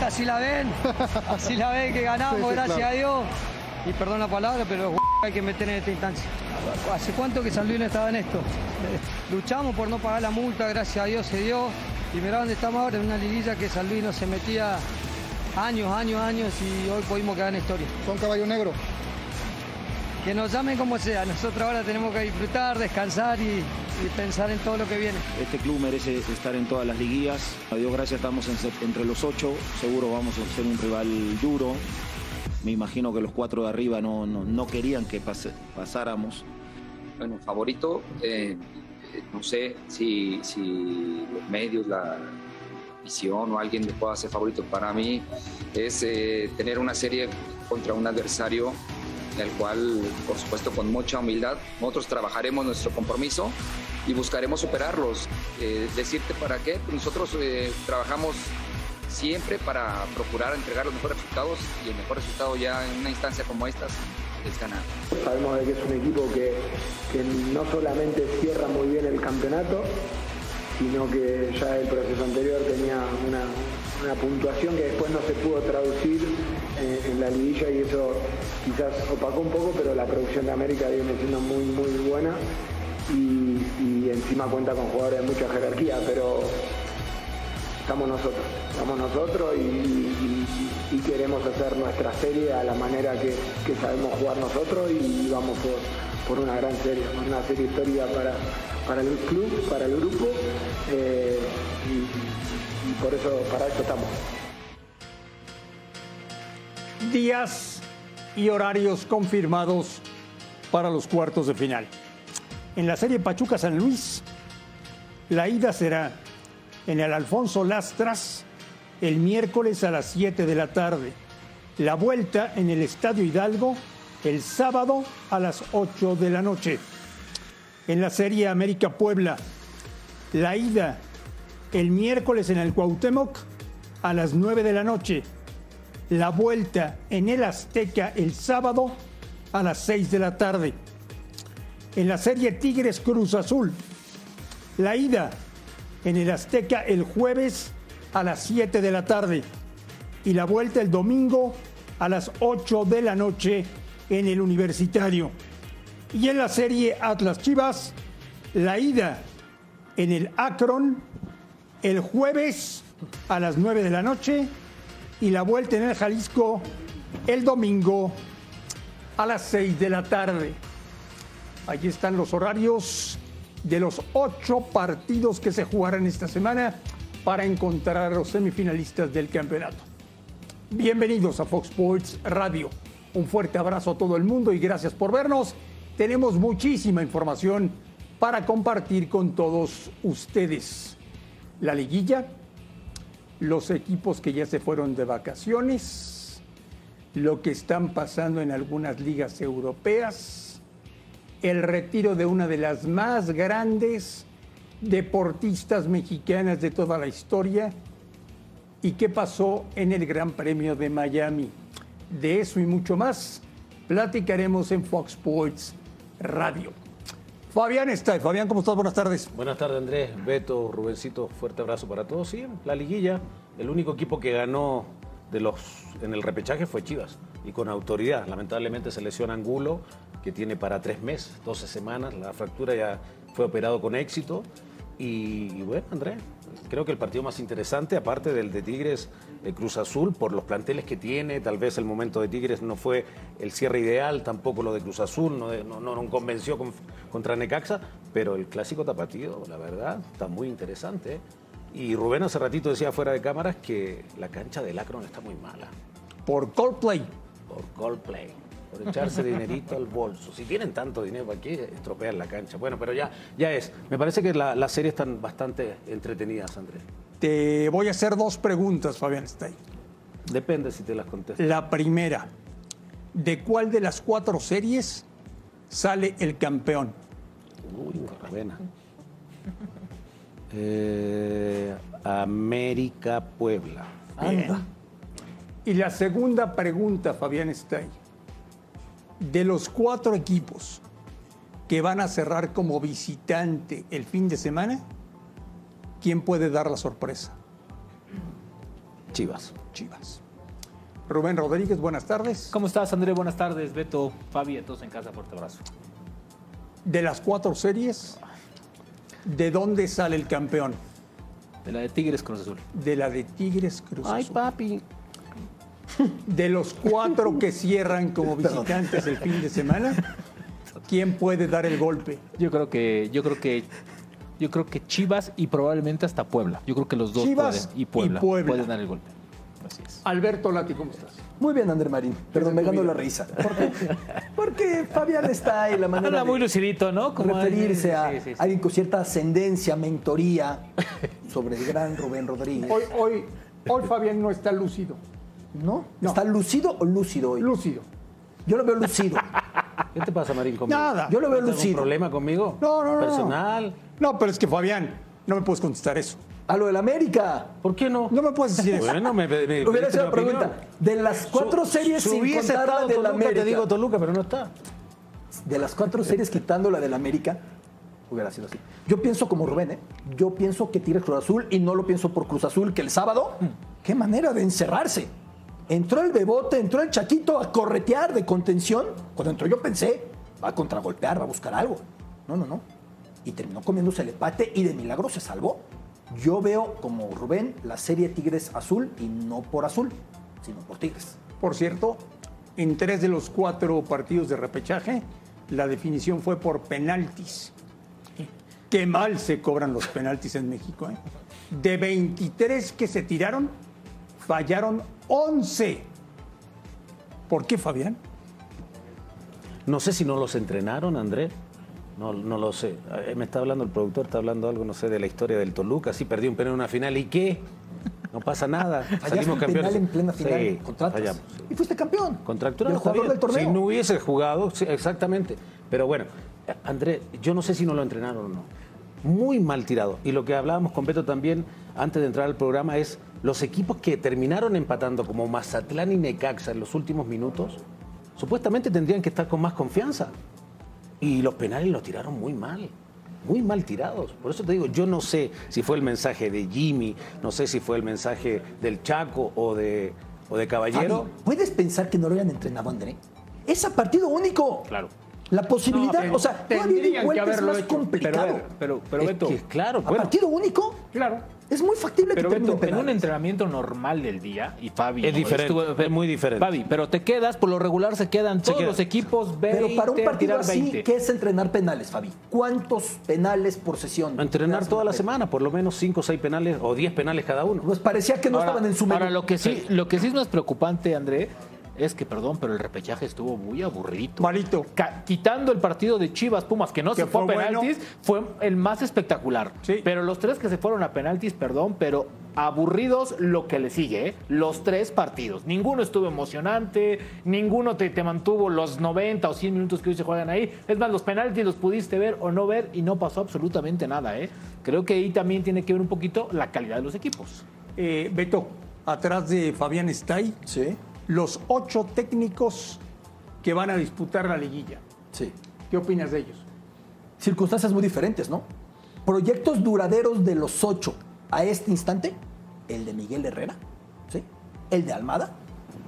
así la ven. Así la ven que ganamos, Sí, sí, gracias claro. a Dios. Y perdón la palabra, pero hay que meter en esta instancia. ¿Hace cuánto que San Luis no estaba en esto? Luchamos por no pagar la multa, gracias a Dios se dio. Y mirá dónde estamos ahora, en una liguilla que San Luis no se metía años, años, años y hoy pudimos quedar en historia. Son caballo negro. Que nos llamen como sea, nosotros ahora tenemos que disfrutar, descansar y, y pensar en todo lo que viene. Este club merece estar en todas las liguillas. A Dios gracias estamos en entre los ocho. Seguro vamos a ser un rival duro. Me imagino que los cuatro de arriba no, no, no querían que pase- pasáramos. Bueno, favorito, eh, eh, no sé si, si los medios, la visión o alguien le pueda hacer favorito. Para mí es eh, tener una serie contra un adversario en el cual, por supuesto, con mucha humildad, nosotros trabajaremos nuestro compromiso y buscaremos superarlos. Eh, decirte para qué, Pues nosotros eh, trabajamos siempre para procurar entregar los mejores resultados y el mejor resultado ya en una instancia como estas es ganar. Sabemos de que es un equipo que, que no solamente cierra muy bien el campeonato, sino que ya el proceso anterior tenía una, una puntuación que después no se pudo traducir eh, en la liguilla y eso quizás opacó un poco, pero la producción de América viene siendo muy, muy buena y, encima cuenta con jugadores de mucha jerarquía, pero estamos nosotros, estamos nosotros y, queremos hacer nuestra serie a la manera que, sabemos jugar nosotros y vamos por, una gran serie, una serie histórica para, para el club, para el grupo eh, y por eso, para eso estamos. días y horarios confirmados para los cuartos de final. En la serie Pachuca San Luis, la ida será en el Alfonso Lastras el miércoles a las 7 de la tarde. La vuelta en el Estadio Hidalgo el sábado a las 8 de la noche. En la serie América Puebla, la ida el miércoles en el Cuauhtémoc a las 9 de la noche la vuelta en el Azteca el sábado a las 6 de la tarde. En la serie Tigres Cruz Azul, la ida en el Azteca el jueves a las 7 de la tarde y la vuelta el domingo a las 8 de la noche en el Universitario. Y en la serie Atlas Chivas, la ida en el Akron el jueves a las 9 de la noche y la vuelta en el Jalisco el domingo a las 6 de la tarde. Allí están los horarios de los ocho partidos que se jugarán esta semana para encontrar a los semifinalistas del campeonato. Bienvenidos a Fox Sports Radio. Un fuerte abrazo a todo el mundo y gracias por vernos. Tenemos muchísima información para compartir con todos ustedes. La liguilla, los equipos que ya se fueron de vacaciones, lo que están pasando en algunas ligas europeas, el retiro de una de las más grandes deportistas mexicanas de toda la historia y qué pasó en el Gran Premio de Miami. De eso y mucho más platicaremos en Fox Sports Radio. Fabián está. Fabián, ¿cómo estás? Buenas tardes. Buenas tardes, Andrés, Beto, Rubencito, fuerte abrazo para todos. Sí, la liguilla, el único equipo que ganó de los en el repechaje fue Chivas y con autoridad. Lamentablemente se lesiona Angulo, que tiene para tres meses, 12 semanas. La fractura ya fue operado con éxito. Y, bueno, Andrés, creo que el partido más interesante, aparte del de Tigres eh, Cruz Azul, por los planteles que tiene, tal vez el momento de Tigres no fue el cierre ideal, tampoco lo de Cruz Azul, no, no, no, convenció con- contra Necaxa, pero el clásico tapatío, la verdad, está muy interesante. ¿eh? Y Rubén hace ratito decía fuera de cámaras que la cancha del Akron está muy mala, Por Coldplay. por Coldplay, por echarse dinerito al bolso. Si tienen tanto dinero, ¿para qué estropean la cancha? Bueno, pero ya, ya es. Me parece que la- las series están bastante entretenidas, Andrés. Te voy a hacer dos preguntas, Fabián Stein. Depende si te las contesto. La primera, ¿de cuál de las cuatro series sale el campeón? Uy, buena. Eh, América Puebla. Bien. Y la segunda pregunta, Fabián Stein. De los cuatro equipos que van a cerrar como visitante el fin de semana, ¿quién puede dar la sorpresa? Chivas. Chivas. Rubén Rodríguez, buenas tardes. ¿Cómo estás, André? Buenas tardes. Beto, Fabi, todos en casa, fuerte abrazo. De las cuatro series, ¿de dónde sale el campeón? De la de Tigres Cruz Azul. De la de Tigres Cruz Ay, Azul. papi. De los cuatro que cierran como visitantes el fin de semana, ¿quién puede dar el golpe? Yo creo que, yo creo que, yo creo que Chivas y probablemente hasta Puebla. Yo creo que los dos Chivas pueden y Puebla, y Puebla. pueden dar el golpe. Así es. Alberto Lati, ¿cómo estás? Muy bien, André Marín. Perdón, me ganó la risa. ¿Por qué? Porque Fabián está ahí la manera Habla muy lucidito, ¿no? Como referirse a Sí, sí, sí. alguien con cierta ascendencia, mentoría sobre el gran Rubén Rodríguez. Hoy, hoy, hoy Fabián no está lúcido. ¿No? No. ¿Está lúcido o lúcido hoy? Lúcido. Yo lo veo lúcido. ¿Qué te pasa, Marín, conmigo? Nada. Yo lo veo ¿Tienes algún lúcido. problema conmigo? No, no, no. ¿Personal? No, pero es que Fabián, no me puedes contestar eso. A lo del América. ¿Por qué no? No me puedes decir eso. Bueno, me, me, me Hubiera sido la opinión. pregunta. De las cuatro Su- series si sin hubiese contar la estado del América. te digo Toluca, pero no está. de las cuatro series quitando la del América, hubiera sido así. Yo pienso como Rubén, ¿eh? Yo pienso que Tigres Cruz Azul y no lo pienso por Cruz Azul, que el sábado, qué manera de encerrarse. Entró el Bebote, entró el Chaquito a corretear de contención. Cuando entró yo pensé, va a contragolpear, va a buscar algo. No, no, no. Y terminó comiéndose el empate y de milagro se salvó. Yo veo como Rubén la serie Tigres Azul y no por Azul, sino por Tigres. Por cierto, en tres de los cuatro partidos de repechaje, la definición fue por penaltis. Qué mal se cobran los penaltis en México. ¿eh? De 23 que se tiraron, fallaron 11. ¿Por qué, Fabián? No sé si no los entrenaron, André. No, no lo sé. Eh, Me está hablando el productor, está hablando algo, no sé, de la historia del Toluca. Sí, perdió un penal en una final. ¿Y qué? No pasa nada. Salimos campeones. en plena final Sí, contra Atlas. fallamos. sí. Y fuiste campeón. Contracturado. El jugador del torneo. Si no hubiese jugado, sí, exactamente. Pero bueno, eh, André, yo no sé si no lo entrenaron o no. Muy mal tirado. Y lo que hablábamos con Beto también antes de entrar al programa es los equipos que terminaron empatando como Mazatlán y Necaxa en los últimos minutos, supuestamente tendrían que estar con más confianza. Y los penales los tiraron muy mal. Muy mal tirados. Por eso te digo, yo no sé si fue el mensaje de Jimmy, no sé si fue el mensaje del Chaco o de, o de Caballero. Fabi, ¿Puedes pensar que no lo hayan entrenado, André? Es a partido único. Claro. La posibilidad, No, o sea, todavía tendrían que es haberlo más hecho. complicado. Pero, pero, pero Es Beto, que, claro, ¿A bueno, partido único? Claro. Es muy factible pero que Beto, en un entrenamiento normal del día, y Fabi... Es diferente, es muy diferente. Fabi, pero te quedas, por lo regular se quedan todos queda. los equipos 20, Pero para un partido así, 20. ¿qué es entrenar penales, Fabi? ¿Cuántos penales por sesión? entrenar toda la semana, por lo menos 5 o 6 penales o 10 penales cada uno. Pues parecía que no Ahora- estaban en su medio. Ahora, lo que sí, lo que sí es más preocupante, André, es que, perdón, pero el repechaje estuvo muy aburrido. Malito. Ca- quitando el partido de Chivas Pumas, que no Que se fue a bueno. penaltis, fue el más espectacular. Sí. Pero los tres que se fueron a penaltis, perdón, pero aburridos lo que le sigue, ¿eh? los tres partidos. Ninguno estuvo emocionante, ninguno te, te mantuvo los 90 o 100 minutos que hoy se juegan ahí. Es más, los penaltis los pudiste ver o no ver y no pasó absolutamente nada. ¿eh? Creo que ahí también tiene que ver un poquito la calidad de los equipos. Eh, Beto, atrás de Fabián ahí Sí, los ocho técnicos que van a disputar la liguilla. sí. ¿Qué opinas de ellos? Circunstancias muy diferentes, ¿no? Proyectos duraderos de los ocho a este instante, el de Miguel Herrera, ¿sí? El de Almada,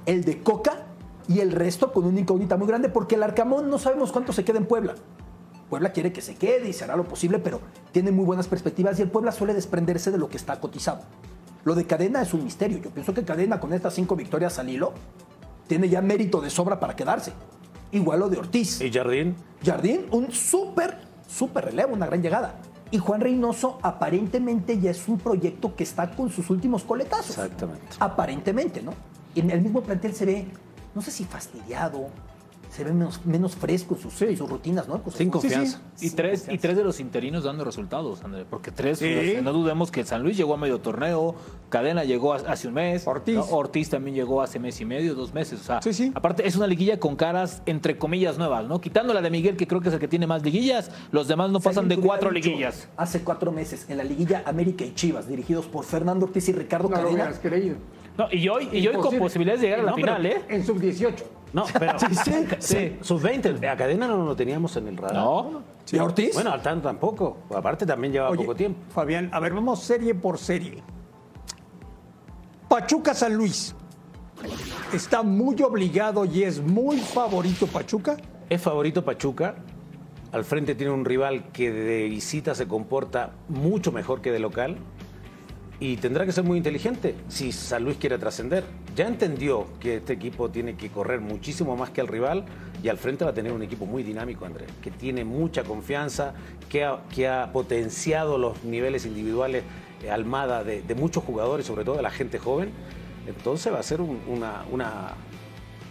el de Coca y el resto con una incógnita muy grande porque el Arcamón no sabemos cuánto se queda en Puebla. Puebla quiere que se quede y se hará lo posible, pero tiene muy buenas perspectivas y el Puebla suele desprenderse de lo que está cotizado. Lo de Cadena es un misterio. Yo pienso que Cadena con estas cinco victorias al hilo tiene ya mérito de sobra para quedarse. Igual lo de Ortiz. ¿Y Jardín? Jardín, un súper, súper relevo, una gran llegada. Y Juan Reynoso aparentemente ya es un proyecto que está con sus últimos coletazos. Exactamente. Aparentemente, ¿no? Y en el mismo plantel se ve, no sé si fastidiado, se ve menos, menos fresco en sus, en sus rutinas, ¿no? Sin confianza. Y tres, y tres de los interinos dando resultados, André, porque tres, Sí. pues, no dudemos que San Luis llegó a medio torneo, Cadena llegó hace un mes, Ortiz. ¿no? Ortiz también llegó hace mes y medio, dos meses, o sea, Sí, sí. aparte es una liguilla con caras entre comillas nuevas, ¿no? Quitando la de Miguel, que creo que es el que tiene más liguillas, los demás no Si pasan de cuatro dicho liguillas. Hace cuatro meses, en la liguilla América y Chivas, dirigidos por Fernando Ortiz y Ricardo No lo Cadena. hubieras creído. No, y hoy, y hoy con posibilidades de llegar a la No, pero final, ¿eh? En sub-18. No, pero. Sí, sí, sí. Sus 20. A Cadena no lo teníamos en el radar. No. ¿Y a Ortiz? Bueno, Altán tampoco. Aparte también lleva Oye, poco tiempo. Fabián, a ver, vamos serie por serie. Pachuca San Luis. Está muy obligado y es muy favorito Pachuca. Es favorito Pachuca. Al frente tiene un rival que de visita se comporta mucho mejor que de local. Y tendrá que ser muy inteligente si San Luis quiere trascender. Ya entendió que este equipo tiene que correr muchísimo más que el rival y al frente va a tener un equipo muy dinámico, Andrés, que tiene mucha confianza, que ha, potenciado los niveles individuales eh, Almada de, muchos jugadores, sobre todo de la gente joven. Entonces va a ser un- una, una-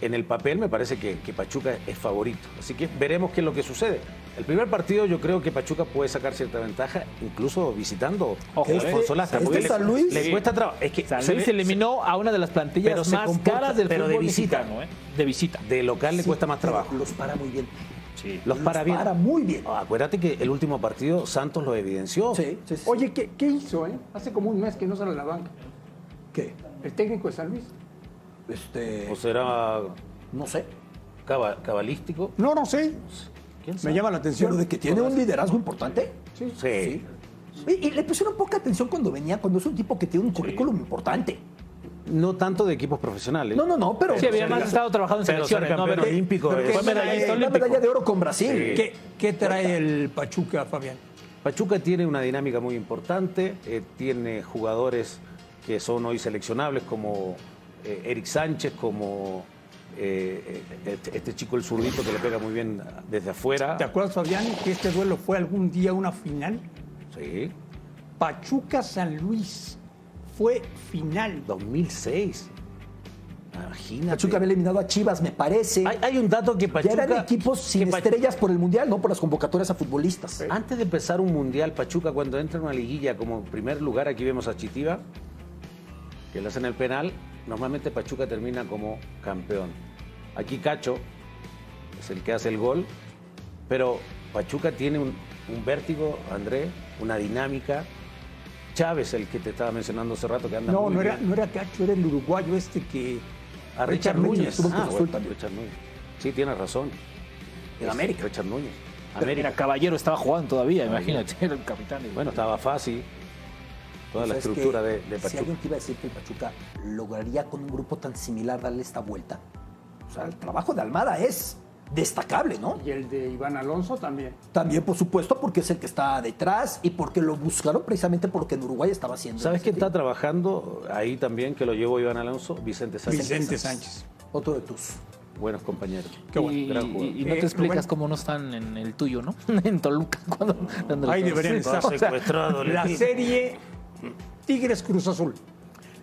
En el papel me parece que, que Pachuca es favorito. Así que veremos qué es lo que sucede. El primer partido yo creo que Pachuca puede sacar cierta ventaja, incluso visitando Ojo, a Alfonso este- este le- San Luis- le, cuesta trabajo. Es que San se Luis ve- eliminó a una de las plantillas pero se más comporta- caras del pero de fútbol visita. mexicano, ¿eh? De visita. de local le Sí, cuesta más trabajo. Los para muy bien. Los para bien. Para muy bien. Ah, Acuérdate que el último partido Santos lo evidenció. Sí, sí, sí. Oye, ¿qué, qué hizo? Eh? Hace como un mes que no sale a la banca. ¿Qué? El técnico de San Luis. Este, O será no sé. caba- cabalístico. No, no sé. ¿Quién Me llama la atención. Pero de que tiene un liderazgo importante. Sí. Sí. Y, y le pusieron poca atención cuando venía, cuando es un tipo que tiene un currículum importante. No tanto de equipos profesionales. No, no, no, pero. Sí, había más estado trabajando en Pero selecciones, ¿no? Pero- olímpico pero que Fue medallista olímpico. medalla de oro con Brasil. ¿Qué, qué trae el Pachuca, Fabián? Pachuca tiene una dinámica muy importante, eh, tiene jugadores que son hoy seleccionables como eh, Eric Sánchez, como eh, eh, este, este chico el zurdito que le pega muy bien desde afuera. ¿Te acuerdas, Fabián, que este duelo fue algún día una final? Sí, Pachuca-San Luis fue final. 2006. Imagínate. Pachuca había eliminado a Chivas, me parece. Hay, hay un dato que ya Pachuca... eran equipos sin Pachuca- estrellas por el Mundial, no por las convocatorias a futbolistas. Antes de empezar un mundial, Pachuca, cuando entra en una liguilla como primer lugar, aquí vemos a Chitiba, que le hacen el penal, normalmente Pachuca termina como campeón. Aquí Cacho es el que hace el gol, pero Pachuca tiene un, un vértigo, André, una dinámica. Chávez, el que te estaba mencionando hace rato, que anda No, muy no era, bien. no era Cacho, era el uruguayo este que... A Richard, Richard Núñez, Ah, bueno. Richard Núñez. Sí, tienes razón. En Es América. Richard Núñez. América. Mira, Caballero estaba jugando todavía, imagínate, era el capitán. Bueno, estaba fácil. Toda la ¿Sabes estructura de, de Si Pachuca. alguien te iba a decir que el Pachuca lograría con un grupo tan similar darle esta vuelta. O sea, el trabajo de Almada es destacable, ¿no? Y el de Iván Alonso también. También, por supuesto, porque es el que está detrás y porque lo buscaron precisamente por lo que en Uruguay estaba haciendo. ¿Sabes quién está trabajando ahí también, que lo llevó Iván Alonso? Vicente Sánchez. Vicente Sánchez. Otro de tus. Buenos compañeros. Qué bueno. y, gran y- jugador. y no Eh, te explicas Rubén. cómo no están en el tuyo, ¿no? en Toluca. Cuando, Ahí deberían estar. sea, La serie Tigres Cruz Azul.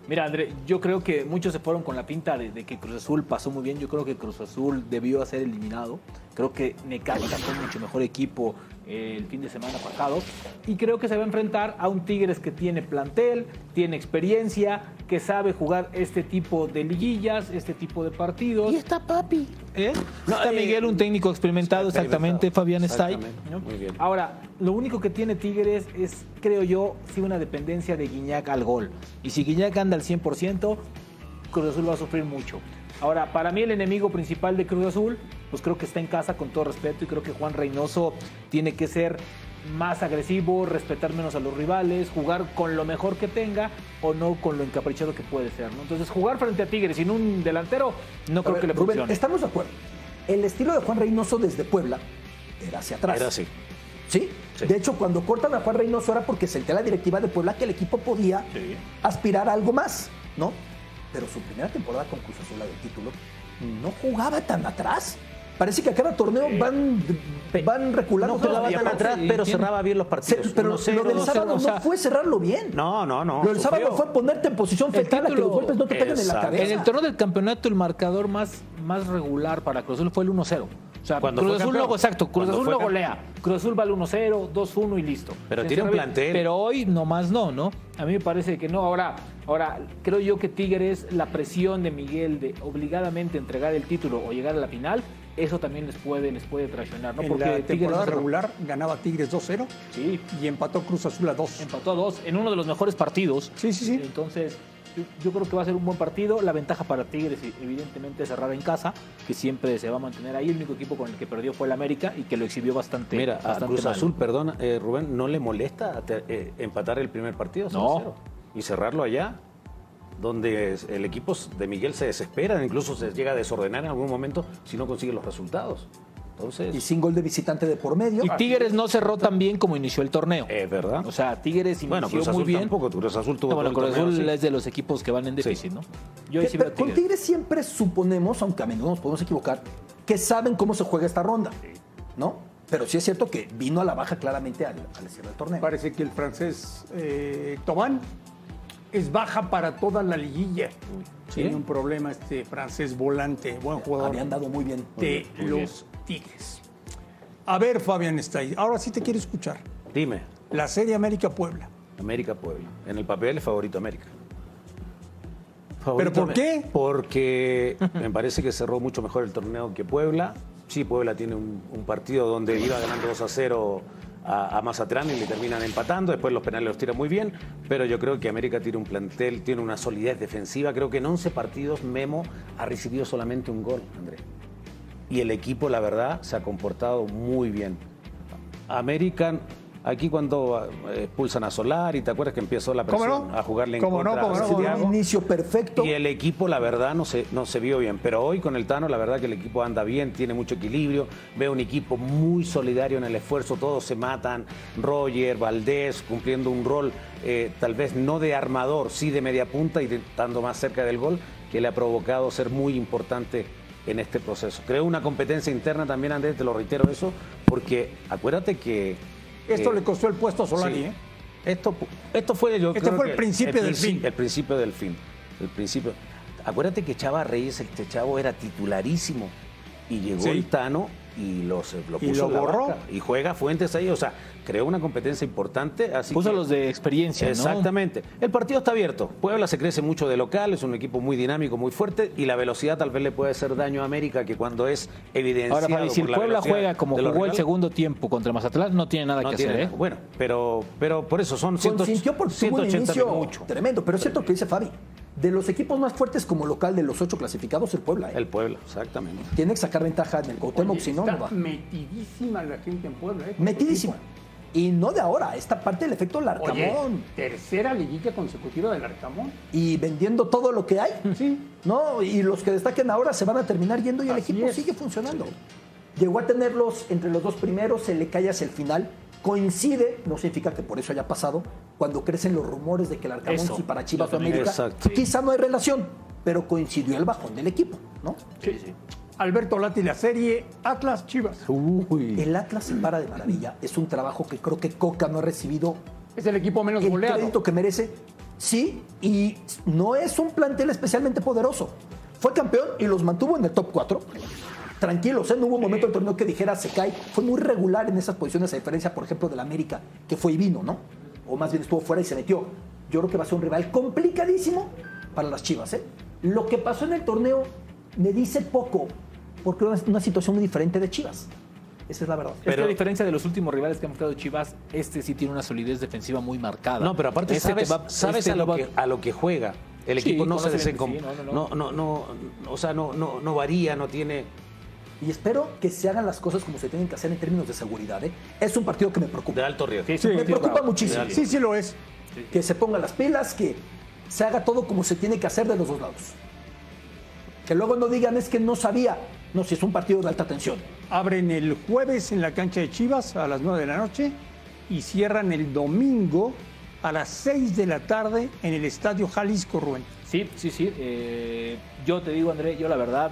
Mira, André, yo creo que muchos se fueron con la pinta de, que Cruz Azul pasó muy bien. Yo creo que Cruz Azul debió ser eliminado. Creo que Necaxa fue mucho mejor equipo el fin de semana pasado. Y creo que se va a enfrentar a un Tigres que tiene plantel, tiene experiencia, que sabe jugar este tipo de liguillas, este tipo de partidos. Y está Papi. ¿Eh? está eh, Miguel, un técnico experimentado, exactamente. Fabián está ahí. Exactamente. ¿no? Muy bien. Ahora, lo único que tiene Tigres es, creo yo, sí una dependencia de Guiñac al gol. Y si Guiñac anda al 100%, Cruz Azul va a sufrir mucho. Ahora, para mí el enemigo principal de Cruz Azul, pues creo que está en casa con todo respeto y creo que Juan Reynoso tiene que ser más agresivo, respetar menos a los rivales, jugar con lo mejor que tenga o no con lo encaprichado que puede ser. ¿no? Entonces, jugar frente a Tigres sin un delantero, no A creo ver, que le Rubén, funcione. estamos de acuerdo. El estilo de Juan Reynoso desde Puebla era hacia atrás. Era así. ¿Sí? Sí. De hecho, cuando cortan a Juan Reynoso era porque sentía la directiva de Puebla que el equipo podía aspirar a algo más, ¿no? Pero su primera temporada con Cruz Azul, la del título, no jugaba tan atrás. Parece que a cada torneo van, van reculando. No jugaba tan atrás, sí, pero cerraba bien los Se- partidos. pero 1-0, lo del 2-0. sábado o sea, no fue cerrarlo bien. No, no, no. Lo del sábado fue ponerte en posición fetal a que los golpes no te peguen en la cabeza. En el torneo del campeonato, el marcador más, más regular para Cruz Azul fue el 1-0. O sea, Cuando Cruz Azul no, exacto, Cruz Cuando Azul no golea. Cruz Azul va al 1-0, 2-1 y listo. Pero tiene un plantel. Pero hoy nomás no, ¿no? A mí me parece que no. Ahora, ahora creo yo que Tigres, la presión de Miguel de obligadamente entregar el título o llegar a la final, eso también les puede, les puede traicionar, ¿no? En la Tigres temporada es- regular ganaba Tigres 2-0 Sí, y empató Cruz Azul a 2. empató a dos en uno de los mejores partidos. Sí, sí, sí. Entonces, yo, creo que va a ser un buen partido. La ventaja para Tigres, evidentemente, es cerrar en casa, que siempre se va a mantener ahí. El único equipo con el que perdió fue el América y que lo exhibió bastante. Mira, a bastante Cruz. Azul, perdón, eh, Rubén, ¿no le molesta eh, empatar el primer partido? No. 0-0? ¿Y cerrarlo allá? donde el equipo de Miguel se desespera, incluso se llega a desordenar en algún momento si no consigue los resultados. Entonces, Y sin gol de visitante de por medio. Y Tigres no cerró tan bien como inició el torneo. es verdad. O sea, Tigres inició bueno, Cruz muy bien. tampoco, Cruz Azul tuvo No, bueno, Cruz Azul es de los equipos que van en déficit, ¿no? Yo sí con Tigres. Siempre suponemos, aunque a menudo nos podemos equivocar, que saben cómo se juega esta ronda, ¿no? Pero sí es cierto que vino a la baja claramente al, al cierre del torneo. Parece que el francés eh, Tobán es baja para toda la liguilla. Tiene un problema este francés volante, buen jugador Habían dado muy bien. de los Tigres. A ver, Fabián está ahí. Ahora sí te quiero escuchar. Dime, La Serie América Puebla. América Puebla. En el papel es favorito América. ¿Pero por qué? Porque me parece que cerró mucho mejor el torneo que Puebla. Sí, Puebla tiene un, un partido donde iba ganando 2 a 0 a, a Mazatlán y le terminan empatando. Después los penales los tira muy bien. Pero yo creo que América tiene un plantel, tiene una solidez defensiva. Creo que en 11 partidos Memo ha recibido solamente un gol, André. Y el equipo, la verdad, se ha comportado muy bien. American, aquí cuando eh, expulsan a Solar y te acuerdas que empezó la ¿Cómo presión no? a jugarle en ¿Cómo no? contra ¿Cómo a no? Santiago. un inicio perfecto. Y el equipo, la verdad, no se, no se vio bien. Pero hoy con el Tano, la verdad que el equipo anda bien, tiene mucho equilibrio. Veo un equipo muy solidario en el esfuerzo, todos se matan. Roger, Valdés, cumpliendo un rol eh, tal vez no de armador, sí de media punta y estando más cerca del gol, que le ha provocado ser muy importante en este proceso. Creo una competencia interna también, Andrés, te lo reitero eso, porque acuérdate que... Esto eh, le costó el puesto a Solari, Sí. ¿eh? Esto, esto fue, yo Este creo fue el principio del fin. El principio del fin. El principio. Acuérdate que Chava Reyes, este chavo, era titularísimo. Y llegó Sí. el Tano y lo, se- lo Y lo borró. banca. Y juega Fuentes ahí. O sea, creó una competencia importante. Así Puso que- los de experiencia, ¿no? Exactamente. El partido está abierto. Puebla se crece mucho de local, es un equipo muy dinámico, muy fuerte. Y la velocidad tal vez le puede hacer daño a América, que cuando es evidenciado. Ahora, Fabi, si por la Puebla juega como los jugó el segundo tiempo contra Mazatlán, no tiene nada no que tiene hacer, ¿eh? Bueno, pero, pero por eso son 100 Consintió porque tuvo un 180 inicio mucho. tremendo. Pero es cierto lo que dice Fabi. De los equipos más fuertes como local de los ocho clasificados, el Puebla. ¿eh? El Puebla, exactamente. Tiene que sacar ventaja en el Cuauhtémoc, si no, Está no va. metidísima la gente en Puebla. ¿eh? Metidísima. Y no de ahora, esta parte del efecto Oye, Larcamón. tercera liguilla consecutiva del Arcamón. Y vendiendo todo lo que hay. Sí. No, y los que destaquen ahora se van a terminar yendo y el Así equipo es. sigue funcionando. Llegó a tenerlos entre los dos primeros, se le cae hacia el final. Coincide, no significa que por eso haya pasado, cuando crecen los rumores de que el Arcamón sí para Chivas o. América. Exacto. Quizá no hay relación, pero coincidió el bajón del equipo, ¿no? Alberto Lati, la serie Atlas Chivas. El Atlas se para de maravilla. Es un trabajo que creo que Coca no ha recibido Es el equipo menos el goleado. crédito que merece. Sí, y no es un plantel especialmente poderoso. Fue campeón y los mantuvo en el top 4. Tranquilos, ¿eh? no hubo un momento del torneo que dijera se cae. Fue muy regular en esas posiciones, a diferencia, por ejemplo, del América, que fue y vino, ¿no? O más bien estuvo fuera y se metió. Yo creo que va a ser un rival complicadísimo para las Chivas. ¿eh? Lo que pasó en el torneo me dice poco, porque es una situación muy diferente de Chivas. Esa es la verdad. Es que a diferencia de los últimos rivales que han enfrentado Chivas, este sí tiene una solidez defensiva muy marcada. No, pero aparte Este sabes, va- sabes este a, lo va- que, a lo que juega. El Sí, equipo no se desencom- sí, no, no, no, no. no, no, o sea, no, no, no varía, no tiene. Y espero que se hagan las cosas como se tienen que hacer en términos de seguridad. ¿eh? Es un partido que me preocupa. De alto riesgo. Sí, Sí, me preocupa bravo. muchísimo. Sí, sí lo es. Que se pongan las pilas, que se haga todo como se tiene que hacer de los dos lados. Que luego no digan es que no sabía. No, si es un partido de alta tensión. Abren el jueves en la cancha de Chivas a las 9 de la noche y cierran el domingo a las 6 de la tarde en el Estadio Jalisco Rubén. Sí, sí, sí. eh, yo te digo, André, yo la verdad,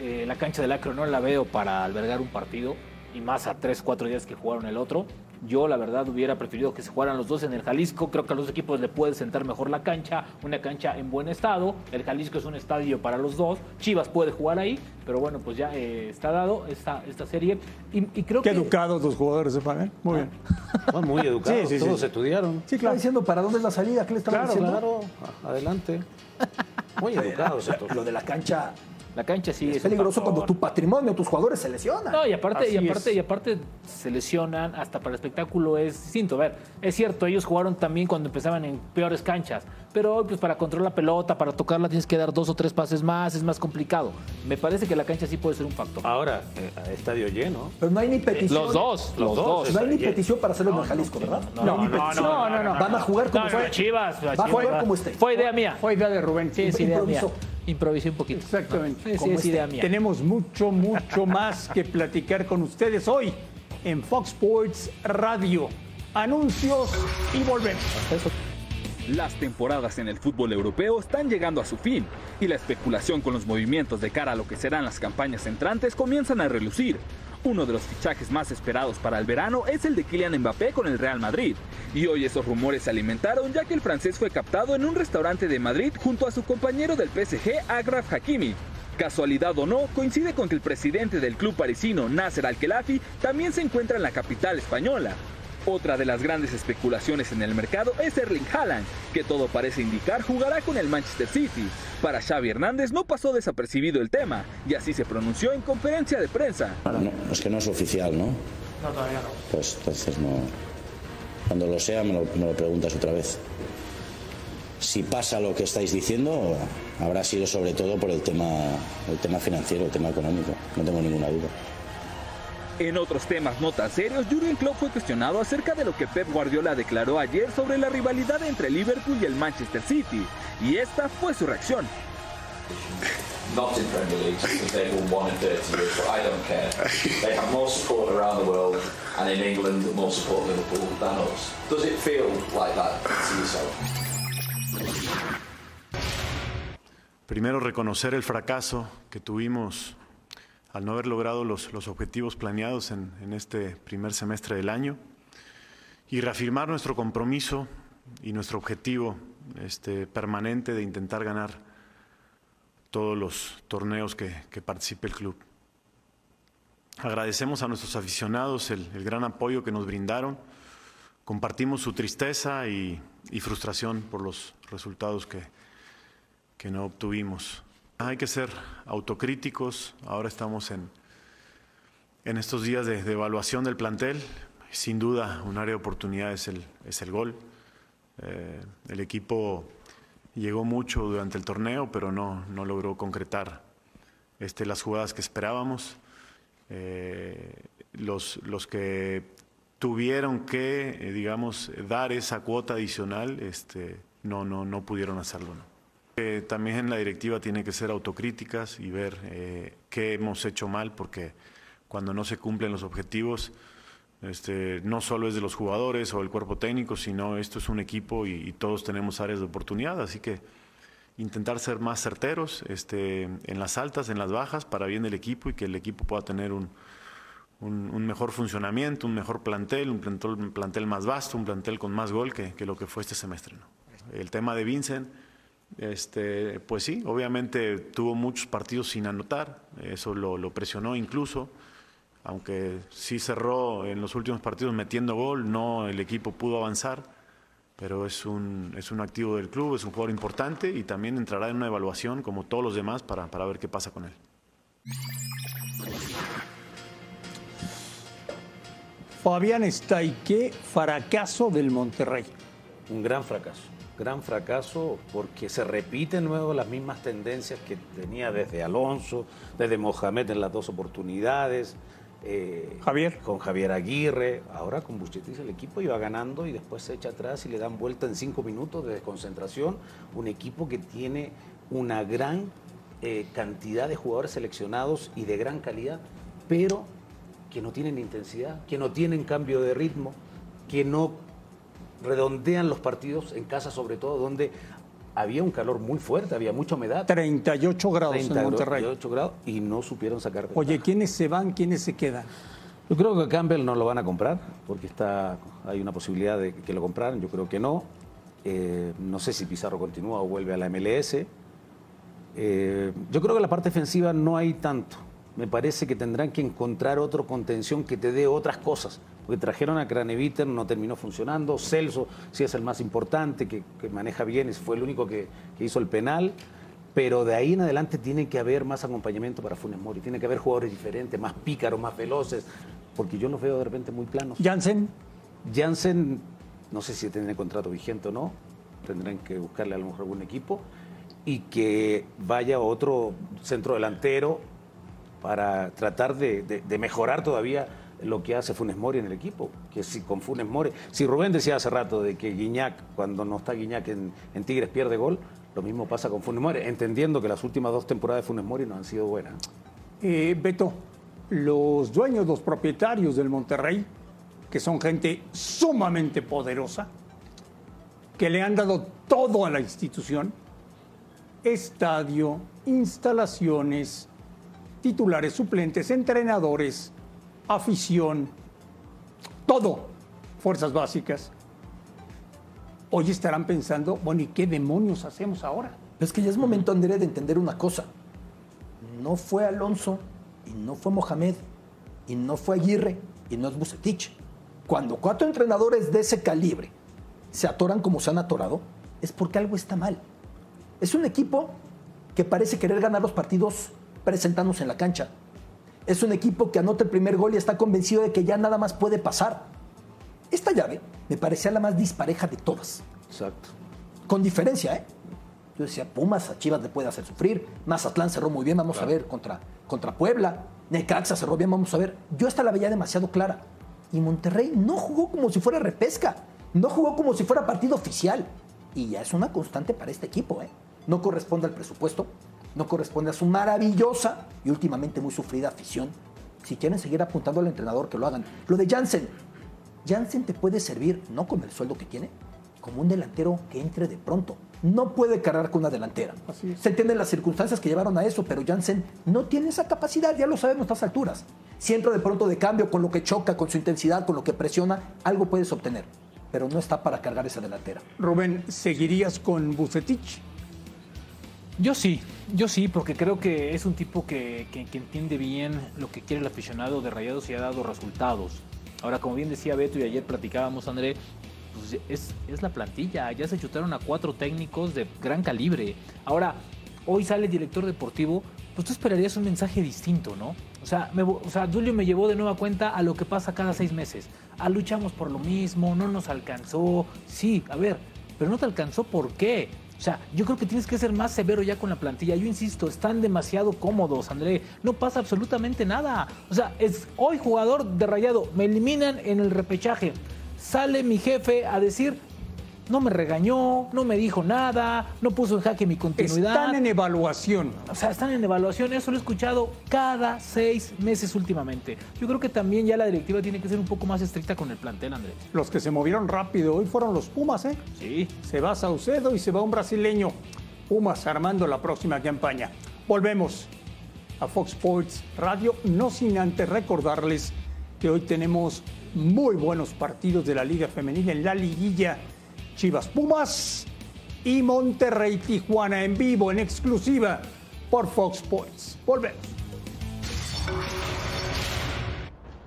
eh, la cancha del Acro no la veo para albergar un partido, y más a tres, cuatro días que jugaron el otro. Yo, la verdad, hubiera preferido que se jugaran los dos en el Jalisco. Creo que a los equipos le puede sentar mejor la cancha, una cancha en buen estado. El Jalisco es un estadio para los dos. Chivas puede jugar ahí, pero bueno, pues ya eh, está dado esta, esta serie. Y, y creo Qué que. educados los jugadores de Fabián. Muy bien. Bueno, muy educados, Sí, sí, sí. todos estudiaron. Sí, Está claro. diciendo para dónde es la salida, ¿qué le estaba Claro, diciendo? claro. Adelante. Muy educados estos. Lo de la cancha La cancha sí es, peligroso cuando tu patrimonio, tus jugadores se lesionan. No, y aparte, y aparte, es. y aparte se lesionan, hasta para el espectáculo es distinto. A ver, es cierto, ellos jugaron también cuando empezaban en peores canchas. pero hoy pues para controlar la pelota, para tocarla tienes que dar dos o tres pases más, es más complicado. Me parece que la cancha sí puede ser un factor. Ahora, eh, estadio lleno. Pero no hay ni petición. Los dos, los dos. No hay ni petición para hacerlo en el Jalisco, ¿verdad? No, hay ni no, petición. no, no, no. Van a jugar como No, fue. no, Chivas, Va a jugar como esté. Fue idea mía. Fue idea de Rubén. Sí, es idea mía. Improvisé un poquito. Exactamente. Como es este. idea mía. Tenemos mucho, mucho más que platicar con ustedes hoy en Fox Sports Radio. Anuncios y volvemos. Las temporadas en el fútbol europeo están llegando a su fin y la especulación con los movimientos de cara a lo que serán las campañas entrantes comienzan a relucir. Uno de los fichajes más esperados para el verano es el de Kylian Mbappé con el Real Madrid. Y hoy esos rumores se alimentaron ya que el francés fue captado en un restaurante de Madrid junto a su compañero del PSG, Agraf Hakimi. Casualidad o no, coincide con que el presidente del club parisino, Nasser Al-Khelaifi, también se encuentra en la capital española. Otra de las grandes especulaciones en el mercado es Erling Haaland, que todo parece indicar jugará con el Manchester City. Para Xavi Hernández no pasó desapercibido el tema, y así se pronunció en conferencia de prensa. No, es que no es oficial, ¿no? No, todavía no. Pues entonces no. Cuando lo sea, me lo, me lo preguntas otra vez. Si pasa lo que estáis diciendo, habrá sido sobre todo por el tema, el tema financiero, el tema económico. No tengo ninguna duda. En otros temas no tan serios, Jurgen Klopp fue cuestionado acerca de lo que Pep Guardiola declaró ayer sobre la rivalidad entre Liverpool y el Manchester City, y esta fue su reacción. not in Premier League because they've won one in 30 years, but I don't care. They have more support around the world and in England more support Liverpool than us. Does it feel like that to yourself? Primero, reconocer el fracaso que tuvimos al no haber logrado los, los objetivos planeados en, en este primer semestre del año y reafirmar nuestro compromiso y nuestro objetivo este, permanente de intentar ganar todos los torneos que, que participe el club. Agradecemos a nuestros aficionados el, el gran apoyo que nos brindaron. Compartimos su tristeza y, y frustración por los resultados que, que no obtuvimos. Hay que ser autocríticos. Ahora estamos en, en estos días de, evaluación del plantel. Sin duda, un área de oportunidad es el, es el gol. Eh, el equipo llegó mucho durante el torneo, pero no, no logró concretar este, las jugadas que esperábamos. Eh, los, los que tuvieron que, eh, digamos, dar esa cuota adicional, este, no, no, no pudieron hacerlo. También la directiva tiene que ser autocríticas y ver eh, qué hemos hecho mal, porque cuando no se cumplen los objetivos, este, no solo es de los jugadores o el cuerpo técnico, sino esto es un equipo y, y todos tenemos áreas de oportunidad, así que intentar ser más certeros este, en las altas, en las bajas, para bien del equipo y que el equipo pueda tener un, un, un mejor funcionamiento, un mejor plantel, un plantel, un plantel más vasto, un plantel con más gol que, que lo que fue este semestre. ¿no? El tema de Vincent, este, pues sí, obviamente tuvo muchos partidos sin anotar, eso lo, lo presionó incluso aunque sí cerró en los últimos partidos metiendo gol, no el equipo pudo avanzar, pero es un, es un activo del club, es un jugador importante y también entrará en una evaluación como todos los demás para, para ver qué pasa con él. Fabián Estaique, fracaso del Monterrey. Un gran fracaso, gran fracaso porque se repiten nuevo las mismas tendencias que tenía desde Alonso, desde Mohamed en las dos oportunidades. eh, Javier. Con Javier Aguirre, ahora con Buchetis el equipo iba ganando y después se echa atrás y le dan vuelta en cinco minutos de desconcentración. Un equipo que tiene una gran eh, cantidad de jugadores seleccionados y de gran calidad, pero que no tienen intensidad, que no tienen cambio de ritmo, que no redondean los partidos en casa sobre todo, donde había un calor muy fuerte, había mucha humedad. 38 grados en Monterrey. 38 grados y no supieron sacar ventaja. Oye, ¿quiénes se van, quiénes se quedan? Yo creo que Campbell no lo van a comprar porque está, hay una posibilidad de que lo compraran, yo creo que no. Eh, no sé si Pizarro continúa o vuelve a la MLS. Eh, yo creo que la parte defensiva no hay tanto. Me parece que tendrán que encontrar otro contención que te dé otras cosas. Porque trajeron a Craneviter, no terminó funcionando. Celso sí es el más importante, que, que maneja bien, fue el único que, que hizo el penal. Pero de ahí en adelante tiene que haber más acompañamiento para Funes Mori. Tiene que haber jugadores diferentes, más pícaros, más veloces. Porque yo los veo de repente muy planos. Jansen. Jansen, no sé si tiene contrato vigente o no. tendrán que buscarle a lo mejor algún equipo y que vaya otro centro delantero para tratar de, de- de mejorar todavía lo que hace Funes Mori en el equipo. Que si con Funes Mori, si Rubén decía hace rato de que Guiñac, cuando no está Guiñac en, Tigres, pierde gol, lo mismo pasa con Funes Mori, entendiendo que las últimas dos temporadas de Funes Mori no han sido buenas. Eh, Beto, los dueños, los propietarios del Monterrey, que son gente sumamente poderosa, que le han dado todo a la institución, estadio, instalaciones, titulares, suplentes, entrenadores, afición, todo, fuerzas básicas. Hoy estarán pensando, bueno, ¿y qué demonios hacemos ahora? Es que ya es momento, André, de entender una cosa. No fue Alonso, y no fue Mohamed, y no fue Aguirre, y no es Bucetich. Cuando cuatro entrenadores de ese calibre se atoran como se han atorado, es porque algo está mal. Es un equipo que parece querer ganar los partidos presentándose en la cancha. Es un equipo que anota el primer gol y está convencido de que ya nada más puede pasar. Esta llave me parecía la más dispareja de todas. Exacto. Con diferencia, ¿eh? Yo decía, Pumas a Chivas le puede hacer sufrir. Mazatlán cerró muy bien, vamos a ver, contra, contra Puebla. Necaxa cerró bien, vamos a ver. Yo esta la veía demasiado clara. Y Monterrey no jugó como si fuera repesca. No jugó como si fuera partido oficial. Y ya es una constante para este equipo, ¿eh? No corresponde al presupuesto, no corresponde a su maravillosa y últimamente muy sufrida afición. Si quieren seguir apuntando al entrenador, que lo hagan. Lo de Jansen. Jansen te puede servir, no con el sueldo que tiene, como un delantero que entre de pronto. No puede cargar con una delantera. Se entienden las circunstancias que llevaron a eso, pero Jansen no tiene esa capacidad, ya lo sabemos a estas alturas. Si entra de pronto de cambio con lo que choca, con su intensidad, con lo que presiona, algo puedes obtener, pero no está para cargar esa delantera. Rubén, ¿seguirías con Bucetich? Yo sí, yo sí, porque creo que es un tipo que, entiende bien lo que quiere el aficionado de Rayados y ha dado resultados. Ahora, como bien decía Beto y ayer platicábamos, André, pues es, es la plantilla. Ya se chutaron a cuatro técnicos de gran calibre. Ahora, hoy sale el director deportivo, pues tú esperarías un mensaje distinto, ¿no? O sea, me, o sea, Julio me llevó de nueva cuenta a lo que pasa cada seis meses. Ah, luchamos por lo mismo, no nos alcanzó. Sí, a ver, pero no te alcanzó, ¿por qué? O sea, yo creo que tienes que ser más severo ya con la plantilla. Yo insisto, están demasiado cómodos, André. No pasa absolutamente nada. O sea, es hoy jugador de rayado. Me eliminan en el repechaje. Sale mi jefe a decir, no me regañó, no me dijo nada, no puso en jaque mi continuidad. Están en evaluación. O sea, están en evaluación. Eso lo he escuchado cada seis meses últimamente. Yo creo que también ya la directiva tiene que ser un poco más estricta con el plantel, André. Los que se movieron rápido hoy fueron los Pumas, ¿eh? Sí. Se va Saucedo y se va un brasileño. Pumas armando la próxima campaña. Volvemos a Fox Sports Radio, no sin antes recordarles que hoy tenemos muy buenos partidos de la Liga Femenina en la liguilla. Chivas Pumas y Monterrey Tijuana en vivo, en exclusiva por Fox Sports. Volvemos.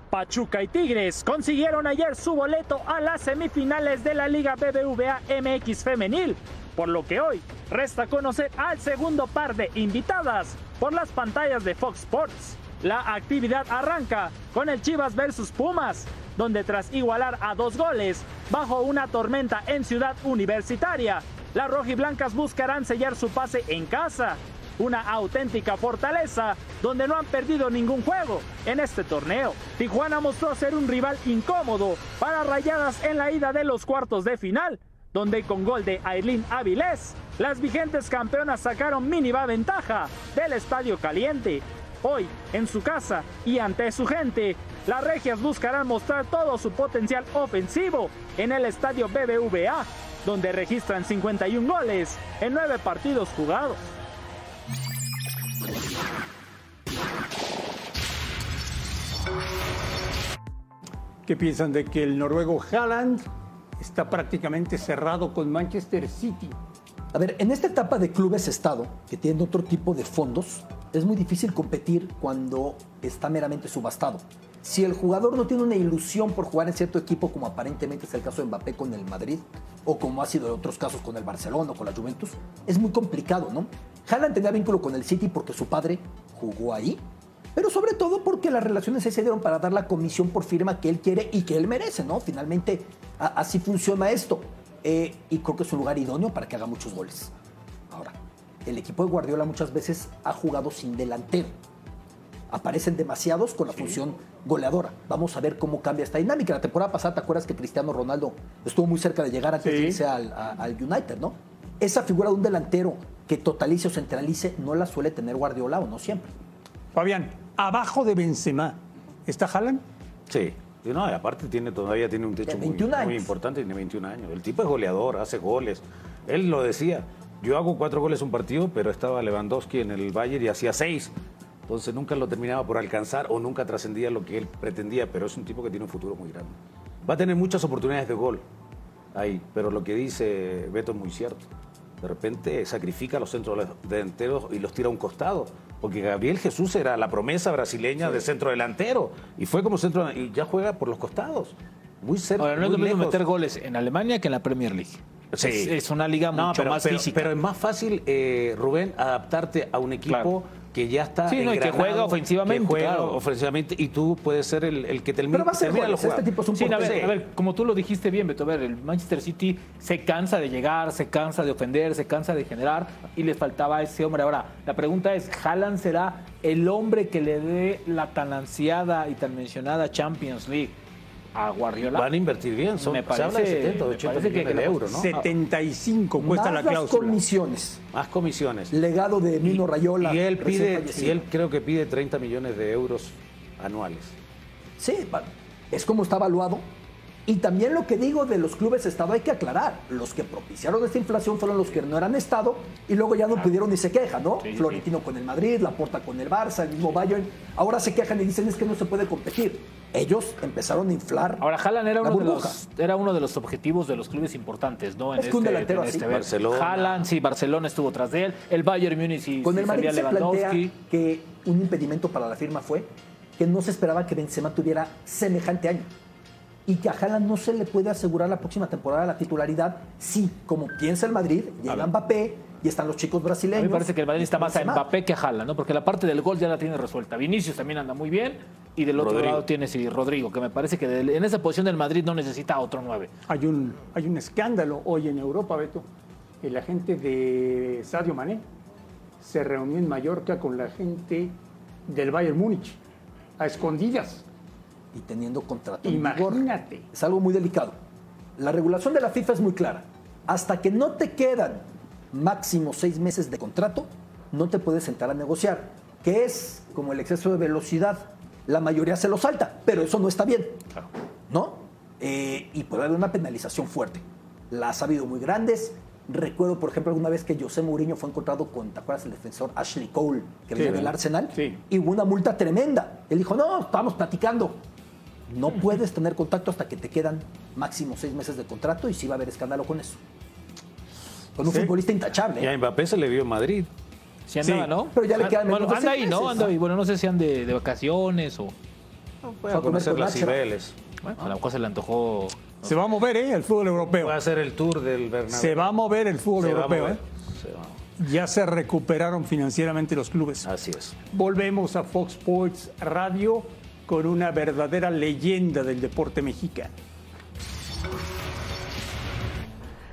Pachuca y Tigres consiguieron ayer su boleto a las semifinales de la Liga BBVA MX Femenil, por lo que hoy resta conocer al segundo par de invitadas por las pantallas de Fox Sports. La actividad arranca con el Chivas versus Pumas, donde tras igualar a dos goles bajo una tormenta en Ciudad Universitaria, las rojiblancas buscarán sellar su pase en casa una auténtica fortaleza donde no han perdido ningún juego en este torneo. Tijuana mostró ser un rival incómodo para Rayadas en la ida de los cuartos de final, donde con gol de Aileen Avilés, las vigentes campeonas sacaron mínima ventaja del Estadio Caliente. Hoy, en su casa y ante su gente, las regias buscarán mostrar todo su potencial ofensivo en el Estadio BBVA, donde registran 51 goles en 9 partidos jugados. ¿Qué piensan de que el noruego Haaland está prácticamente cerrado con Manchester City? A ver, en esta etapa de clubes Estado, que tienen otro tipo de fondos, es muy difícil competir cuando está meramente subastado. Si el jugador no tiene una ilusión por jugar en cierto equipo, como aparentemente es el caso de Mbappé con el Madrid, o como ha sido en otros casos con el Barcelona o con la Juventus, es muy complicado, ¿no? Haaland tenía vínculo con el City porque su padre jugó ahí, pero sobre todo porque las relaciones se dieron para dar la comisión por firma que él quiere y que él merece, ¿no? Finalmente, así funciona esto. Eh, y creo que es un lugar idóneo para que haga muchos goles. Ahora, el equipo de Guardiola muchas veces ha jugado sin delantero. Aparecen demasiados con la función goleadora. Vamos a ver cómo cambia esta dinámica. La temporada pasada, ¿te acuerdas que Cristiano Ronaldo estuvo muy cerca de llegar antes de Sí. irse al, a- al United, no? Esa figura de un delantero que totalice o centralice no la suele tener Guardiola o no siempre. Fabián, abajo de Benzema, ¿está Haaland? Sí. Y no, y aparte tiene, todavía tiene un techo muy, 21 muy años. importante, tiene 21 años. El tipo es goleador, hace goles. Él lo decía, yo hago cuatro goles un partido, pero estaba Lewandowski en el Bayern y hacía seis. Entonces nunca lo terminaba por alcanzar o nunca trascendía lo que él pretendía, pero es un tipo que tiene un futuro muy grande. Va a tener muchas oportunidades de gol ahí, pero lo que dice Beto es muy cierto. De repente sacrifica los centros delanteros y los tira a un costado. Porque Gabriel Jesús era la promesa brasileña de centro delantero. Y fue como centro y ya juega por los costados. Muy cerca. Ahora, no es lo mismo meter goles en Alemania que en la Premier League. Sí. Es, es una liga No, mucho pero, más pero- física. Pero es más fácil, eh, Rubén, adaptarte a un equipo Claro. Que ya está. Sí, no, y que juega ofensivamente, que juega claro. ofensivamente y tú puedes ser el, el que termine. Pero va a ser los este tipo es un Sí, a ver, a ver, como tú lo dijiste bien, Beto, a ver, el Manchester City se cansa de llegar, se cansa de ofender, se cansa de generar y le faltaba a ese hombre. Ahora, la pregunta es, ¿Haaland será el hombre que le dé la tan ansiada y tan mencionada Champions League a Guardiola? Van a invertir bien, son, Me se habla de parece- 70 o me 80 parece que- millones que de euros, ¿no? 75 cuesta Más la cláusula. comisiones. Más comisiones. Legado de Mino Rayola. Y él pide, y él creo que pide 30 millones de euros anuales. Sí, es como está evaluado. Y también lo que digo de los clubes Estado hay que aclarar. Los que propiciaron esta inflación fueron los que no eran Estado y luego ya no pudieron ni se quejan, ¿no? Sí, Florentino con el Madrid, Laporta con el Barça, el mismo Bayern. Ahora se quejan y dicen es que no se puede competir. Ellos empezaron a inflar. Ahora, Haaland era uno, de burbuja. los, era uno de los objetivos de los clubes importantes, ¿no? En Es que un delantero en así. ver. Barcelona. Haaland, sí, Barcelona estuvo tras de él. El Bayern Múnich sí, Con sí el Madrid se plantea que un impedimento para la firma fue que no se esperaba que Benzema tuviera semejante año y que a Haaland no se le puede asegurar la próxima temporada la titularidad si, como piensa el Madrid, llega Mbappé y están los chicos A brasileños. mí me parece que el Madrid está más a. Mbappé que a Haaland, ¿no? Porque la parte del gol ya la tiene resuelta. Vinicius también anda muy bien y del otro Rodrigo. lado tiene sí, Rodrigo, que me parece que en esa posición del Madrid no necesita otro nueve. Hay un, hay un escándalo hoy en Europa, Beto. El agente de Sadio Mané se reunió en Mallorca con la gente del Bayern Múnich, a escondidas. y teniendo contrato. Imagínate. Es algo muy delicado. La regulación de la FIFA es muy clara. Hasta que no te quedan máximo seis meses de contrato, no te puedes sentar a negociar. Que es como el exceso de velocidad. La mayoría se lo salta, pero eso no está bien. ¿No? Eh, y puede haber una penalización fuerte. Las ha habido muy grandes. Recuerdo, por ejemplo, alguna vez que José Mourinho fue encontrado con, ¿te acuerdas? El defensor Ashley Cole, que Sí, venía del. Arsenal. Sí. Y hubo una multa tremenda. Él dijo, no, estábamos platicando. No puedes tener contacto hasta que te quedan máximo seis meses de contrato y sí va a haber escándalo con eso. Con un Sí. futbolista intachable. Y a Mbappé se le vio en Madrid. Sí andaba, Sí, ¿no? pero ya le Ah, quedan Bueno, menos anda ahí, ¿no? Anda ¿no? ahí. Bueno, no sé si ande de vacaciones o... Puede Fue a conocer con las. Cibeles. Bueno, a lo mejor se le antojó... Se va a mover, ¿eh? El fútbol europeo. Puede hacer el tour del Bernabéu. Se va a mover el fútbol Se va a europeo, mover. ¿eh? Se va. Ya se recuperaron financieramente los clubes. Así es. Volvemos a Fox Sports Radio con una verdadera leyenda del deporte mexicano.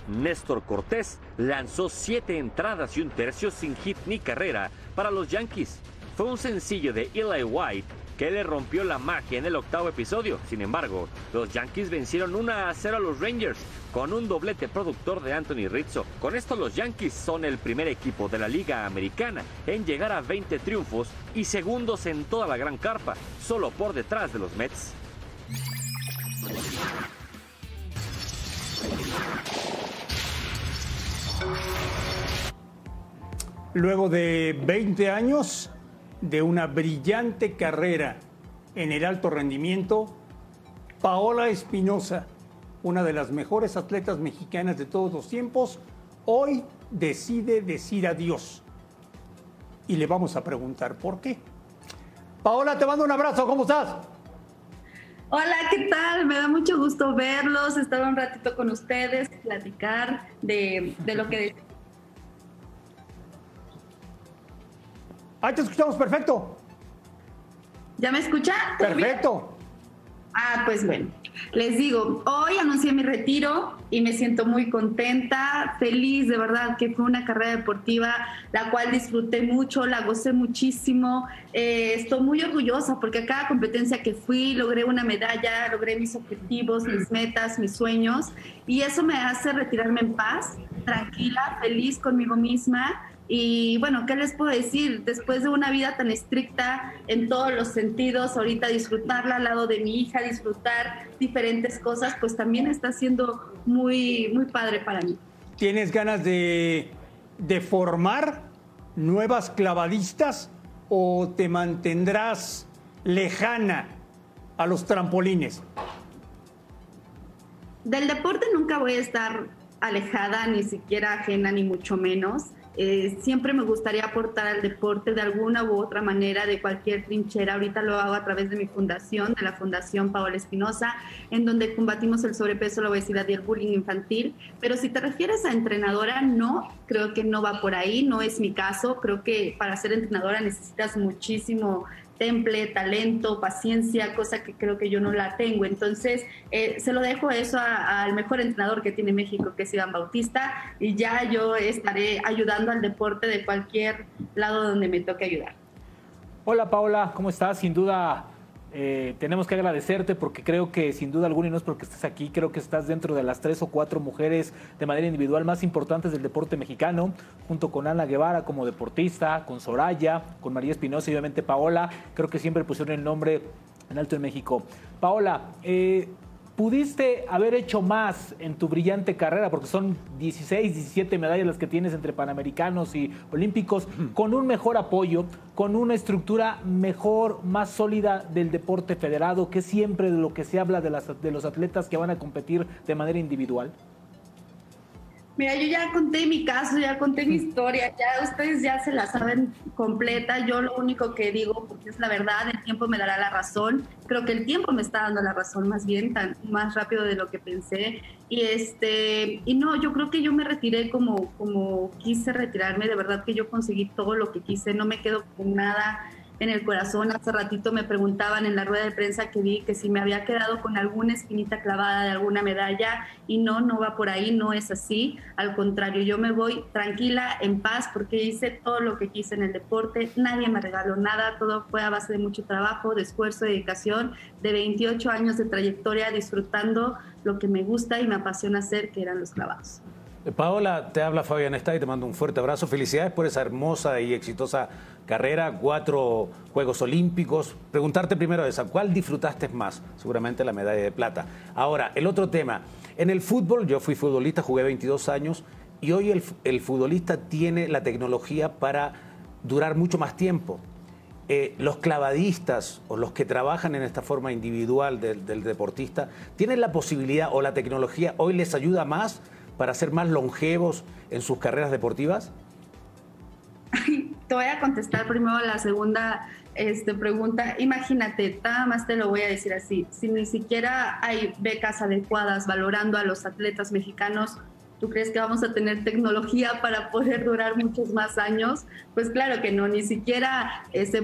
Néstor Cortés lanzó siete entradas y un tercio sin hit ni carrera para los Yankees. Fue un sencillo de Eli White que le rompió la magia en el octavo episodio. Sin embargo, los Yankees vencieron 1 a 0 a los Rangers con un doblete productor de Anthony Rizzo. Con esto los Yankees son el primer equipo de la Liga Americana en llegar a 20 triunfos y segundos en toda la gran carpa, solo por detrás de los Mets. Luego de 20 años de una brillante carrera en el alto rendimiento, Paola Espinosa, una de las mejores atletas mexicanas de todos los tiempos, hoy decide decir adiós. Y le vamos a preguntar por qué. Paola, te mando un abrazo, ¿cómo estás? Hola, ¿qué tal? Me da mucho gusto verlos, estar un ratito con ustedes, platicar de, de lo que... Ahí te escuchamos perfecto. ¿Ya me bien? Perfecto. Ah, pues bueno. Les digo, hoy anuncié mi retiro y me siento muy contenta, feliz, de verdad, que fue una carrera deportiva la cual disfruté mucho, la gocé muchísimo. Eh, estoy muy orgullosa porque a cada competencia que fui logré una medalla, logré mis objetivos, mis metas, mis sueños y eso me hace retirarme en paz, tranquila, feliz conmigo misma y bueno, ¿qué les puedo decir? Después de una vida tan estricta en todos los sentidos, ahorita disfrutarla al lado de mi hija, disfrutar diferentes cosas, pues también está siendo muy, muy padre para mí. ¿Tienes ganas de, de formar nuevas clavadistas o te mantendrás lejana a los trampolines? Del deporte nunca voy a estar alejada, ni siquiera ajena, ni mucho menos. Eh, siempre me gustaría aportar al deporte de alguna u otra manera, de cualquier trinchera. Ahorita lo hago a través de mi fundación, de la Fundación Paola Espinosa, en donde combatimos el sobrepeso, la obesidad y el bullying infantil. Pero si te refieres a entrenadora, no, creo que no va por ahí, no es mi caso. Creo que para ser entrenadora necesitas muchísimo temple, talento, paciencia, cosa que creo que yo no la tengo. Entonces, eh, se lo dejo eso al mejor entrenador que tiene México, que es Iván Bautista, y ya yo estaré ayudando al deporte de cualquier lado donde me toque ayudar. Hola Paola, ¿cómo estás? Sin duda eh, tenemos que agradecerte porque creo que sin duda alguna, y no es porque estés aquí, creo que estás dentro de las tres o cuatro mujeres de manera individual más importantes del deporte mexicano, junto con Ana Guevara como deportista, con Soraya, con María Espinosa y obviamente Paola. Creo que siempre pusieron el nombre en alto en México. Paola, eh, pudiste haber hecho más en tu brillante carrera, porque son 16, 17 medallas las que tienes entre Panamericanos y Olímpicos, con un mejor apoyo, con una estructura mejor, más sólida del deporte federado, que siempre de lo que se habla de, las, de los atletas que van a competir de manera individual? Mira, yo ya conté mi caso, ya conté mi historia, ya ustedes ya se la saben completa. Yo lo único que digo, porque es la verdad, el tiempo me dará la razón. Creo que el tiempo me está dando la razón más bien, tan, más rápido de lo que pensé. Y este, y no, yo creo que yo me retiré como, como quise retirarme. De verdad que yo conseguí todo lo que quise, no me quedo con nada en el corazón. Hace ratito me preguntaban en la rueda de prensa que vi que si me había quedado con alguna espinita clavada de alguna medalla y no, no va por ahí, no es así. Al contrario, yo me voy tranquila, en paz, porque hice todo lo que quise en el deporte. Nadie me regaló nada, todo fue a base de mucho trabajo, de esfuerzo, de dedicación, de 28 años de trayectoria disfrutando lo que me gusta y me apasiona hacer, que eran los clavados. Paola, te habla Fabián Está y te mando un fuerte abrazo. Felicidades por esa hermosa y exitosa carrera, cuatro Juegos Olímpicos. Preguntarte primero esa, ¿cuál disfrutaste más? Seguramente la medalla de plata. Ahora, el otro tema. En el fútbol, yo fui futbolista, jugué 22 años y hoy el, futbolista tiene la tecnología para durar mucho más tiempo. Eh, los clavadistas o los que trabajan en esta forma individual del, del deportista, ¿tienen la posibilidad o la tecnología hoy les ayuda más para ser más longevos en sus carreras deportivas? Te voy a contestar primero la segunda este, pregunta. Imagínate, nada más te lo voy a decir así, si ni siquiera hay becas adecuadas valorando a los atletas mexicanos, ¿Tú crees que vamos a tener tecnología para poder durar muchos más años? Pues claro que no, ni siquiera eh, se,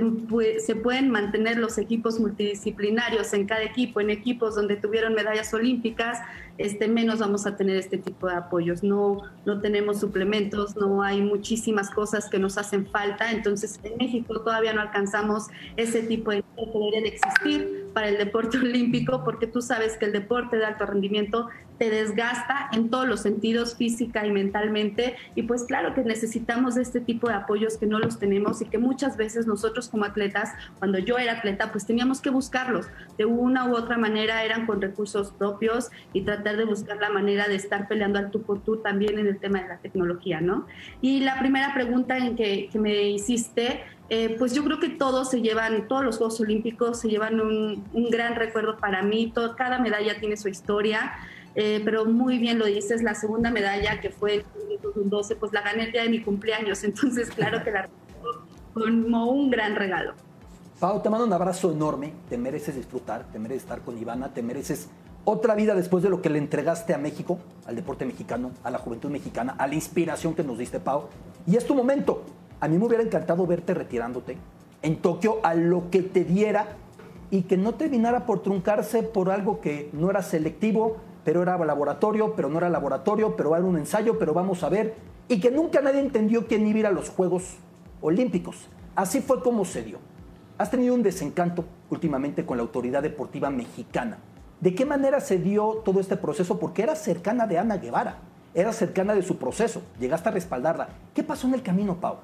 se, pueden mantener los equipos multidisciplinarios en cada equipo, en equipos donde tuvieron medallas olímpicas, este, menos vamos a tener este tipo de apoyos. No, no tenemos suplementos, no hay muchísimas cosas que nos hacen falta, entonces en México todavía no alcanzamos ese tipo de que de existir para el deporte olímpico, porque tú sabes que el deporte de alto rendimiento te desgasta en todos los sentidos, física y mentalmente. Y pues claro que necesitamos este tipo de apoyos que no los tenemos y que muchas veces nosotros como atletas, cuando yo era atleta, pues teníamos que buscarlos. De una u otra manera eran con recursos propios y tratar de buscar la manera de estar peleando al tú por tú también en el tema de la tecnología, ¿no? Y la primera pregunta en que, me hiciste, eh, pues yo creo que todos se llevan, todos los Juegos Olímpicos se llevan un, un gran recuerdo para mí, todo, cada medalla tiene su historia. Eh, pero muy bien lo dices, la segunda medalla que fue en 2012, pues la gané el día de mi cumpleaños, entonces claro que la como un gran regalo. Pau, te mando un abrazo enorme, te mereces disfrutar, te mereces estar con Ivana, te mereces otra vida después de lo que le entregaste a México, al deporte mexicano, a la juventud mexicana, a la inspiración que nos diste, Pau. Y es tu momento. A mí me hubiera encantado verte retirándote en Tokio a lo que te diera y que no terminara por truncarse por algo que no era selectivo, pero era laboratorio, pero no era laboratorio, pero era un ensayo, pero vamos a ver, y que nunca nadie entendió quién iba a ir a los Juegos Olímpicos. Así fue como se dio. Has tenido un desencanto últimamente con la autoridad deportiva mexicana. ¿De qué manera se dio todo este proceso? Porque era cercana de Ana Guevara, era cercana de su proceso, llegaste a respaldarla. ¿Qué pasó en el camino, Pau?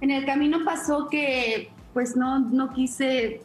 En el camino pasó que pues no, no quise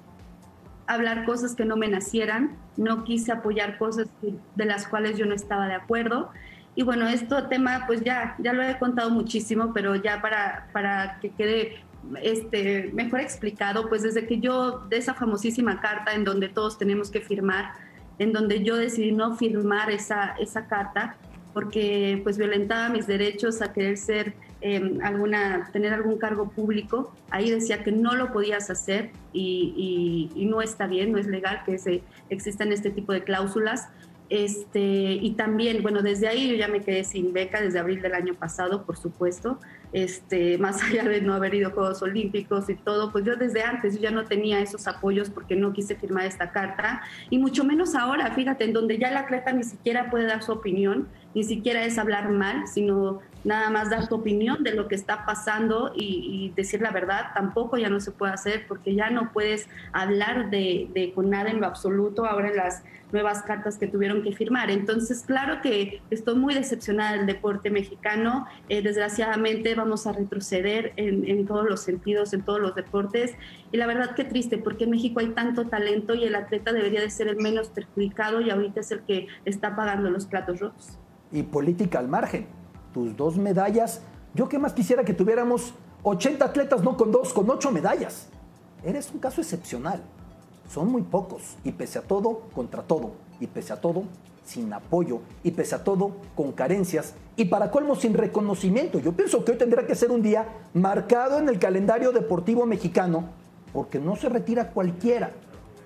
hablar cosas que no me nacieran, no quise apoyar cosas de las cuales yo no estaba de acuerdo. Y bueno, este tema pues ya, ya lo he contado muchísimo, pero ya para, para que quede este, mejor explicado, pues desde que yo, de esa famosísima carta en donde todos tenemos que firmar, en donde yo decidí no firmar esa, esa carta, porque pues violentaba mis derechos a querer ser em, alguna, tener algún cargo público. Ahí decía que no lo podías hacer y, y, no está bien, no es legal que se, existan este tipo de cláusulas. Este, y también, bueno, desde ahí yo ya me quedé sin beca desde abril del año pasado, por supuesto. Este, más allá de no haber ido a Juegos Olímpicos y todo, pues yo desde antes yo ya no tenía esos apoyos porque no quise firmar esta carta y mucho menos ahora, fíjate, en donde ya la atleta ni siquiera puede dar su opinión, ni siquiera es hablar mal, sino nada más dar tu opinión de lo que está pasando y, decir la verdad, tampoco ya no se puede hacer porque ya no puedes hablar de, de, con nada en lo absoluto ahora en las nuevas cartas que tuvieron que firmar. Entonces, claro que estoy muy decepcionada del deporte mexicano. Eh, desgraciadamente vamos a retroceder en, en, todos los sentidos, en todos los deportes. Y la verdad que triste, porque en México hay tanto talento y el atleta debería de ser el menos perjudicado y ahorita es el que está pagando los platos rotos. Y política al margen. Tus dos medallas. Yo qué más quisiera que tuviéramos 80 atletas, no con dos, con ocho medallas. Eres un caso excepcional. Son muy pocos y pese a todo, contra todo, y pese a todo, sin apoyo, y pese a todo, con carencias, y para colmo sin reconocimiento. Yo pienso que hoy tendrá que ser un día marcado en el calendario deportivo mexicano, porque no se retira cualquiera.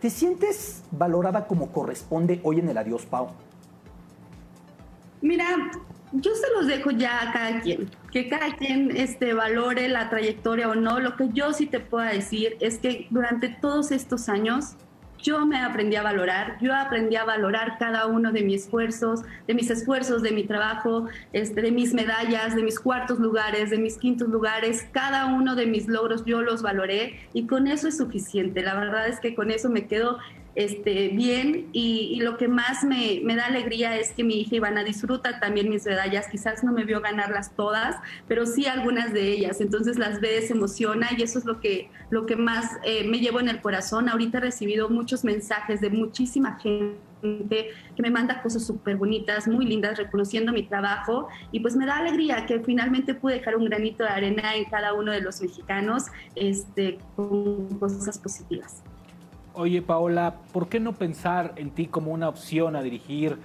¿Te sientes valorada como corresponde hoy en el Adiós Pau? Mira, yo se los dejo ya a cada quien, que cada quien este, valore la trayectoria o no. Lo que yo sí te puedo decir es que durante todos estos años yo me aprendí a valorar, yo aprendí a valorar cada uno de mis esfuerzos, de mis esfuerzos, de mi trabajo, este, de mis medallas, de mis cuartos lugares, de mis quintos lugares, cada uno de mis logros yo los valoré y con eso es suficiente. La verdad es que con eso me quedo este, bien y, lo que más me, da alegría es que mi hija Ivana disfruta también mis medallas, quizás no me vio ganarlas todas, pero sí algunas de ellas, entonces las ve, se emociona y eso es lo que, lo que más eh, me llevo en el corazón. Ahorita he recibido muchos mensajes de muchísima gente que me manda cosas súper bonitas, muy lindas, reconociendo mi trabajo y pues me da alegría que finalmente pude dejar un granito de arena en cada uno de los mexicanos este, con cosas positivas. Oye, Paola, ¿por qué no pensar en ti como una opción a dirigir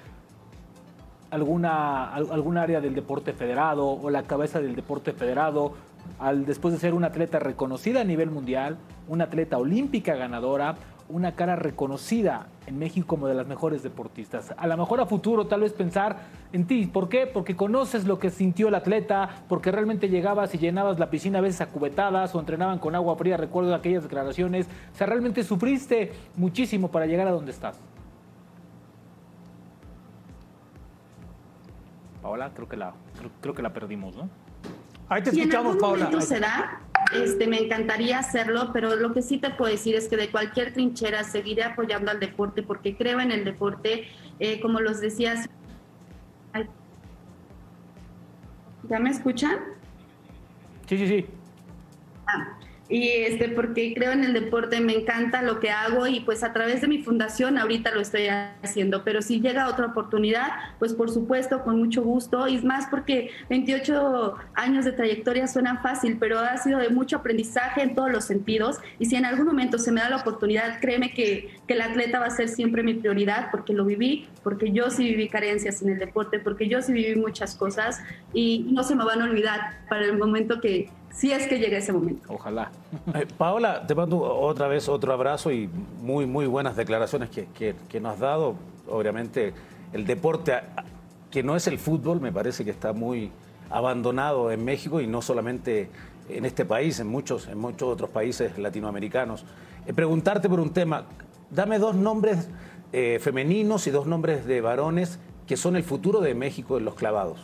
alguna, algún área del deporte federado o la cabeza del deporte federado? Al, después de ser una atleta reconocida a nivel mundial, una atleta olímpica ganadora, una cara reconocida en México como de las mejores deportistas. A lo mejor a futuro tal vez pensar en ti. ¿Por qué? Porque conoces lo que sintió el atleta, porque realmente llegabas y llenabas la piscina a veces a cubetadas o entrenaban con agua fría, recuerdo aquellas declaraciones. O sea, realmente sufriste muchísimo para llegar a donde estás. Paola, creo que la, creo, que la perdimos, ¿no? Ahí te escuchamos, Paola. Este, me encantaría hacerlo, pero lo que sí te puedo decir es que de cualquier trinchera seguiré apoyando al deporte porque creo en el deporte, eh, como los decías. ¿Ya me escuchan? Sí, sí, sí. Ah, y este porque creo en el deporte, me encanta lo que hago y pues a través de mi fundación ahorita lo estoy haciendo, pero si llega otra oportunidad, pues por supuesto con mucho gusto. Y es más porque 28 años de trayectoria suena fácil, pero ha sido de mucho aprendizaje en todos los sentidos. Y si en algún momento se me da la oportunidad, créeme que, que el atleta va a ser siempre mi prioridad porque lo viví, porque yo sí viví carencias en el deporte, porque yo sí viví muchas cosas. Y no se me van a olvidar para el momento que, si es que llega ese momento. Ojalá. Eh, Paola, te mando otra vez otro abrazo y muy, muy buenas declaraciones que, que, nos has dado. Obviamente, el deporte, que no es el fútbol, me parece que está muy abandonado en México y no solamente en este país, en muchos, en muchos otros países latinoamericanos. eh, preguntarte por un tema. Dame dos nombres eh, femeninos y dos nombres de varones que son el futuro de México en los clavados.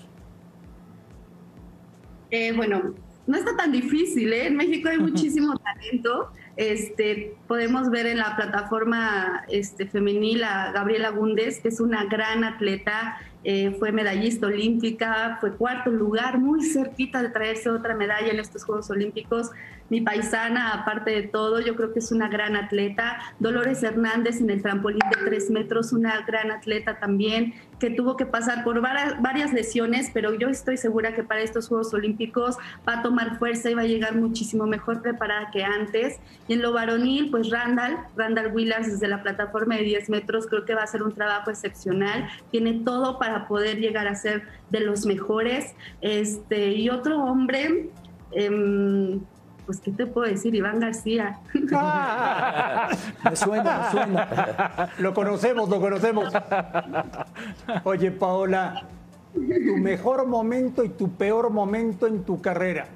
Eh, bueno, no está tan difícil, ¿eh? En México hay muchísimo talento. Este, podemos ver en la plataforma este, femenil a Gabriela Bundes, que es una gran atleta, eh, fue medallista olímpica, fue cuarto lugar, muy cerquita de traerse otra medalla en estos Juegos Olímpicos. Mi paisana, aparte de todo, yo creo que es una gran atleta. Dolores Hernández en el trampolín de tres metros, una gran atleta también, que tuvo que pasar por varias, lesiones, pero yo estoy segura que para estos Juegos Olímpicos va a tomar fuerza y va a llegar muchísimo mejor preparada que antes. Y en lo varonil, pues Randall, Randall Willars desde la plataforma de 10 metros, creo que va a ser un trabajo excepcional. Tiene todo para poder llegar a ser de los mejores. Este, y otro hombre, em, pues, ¿qué te puedo decir? Iván García. Me suena, me suena. Lo conocemos, lo conocemos. Oye, Paola, tu mejor momento y tu peor momento en tu carrera.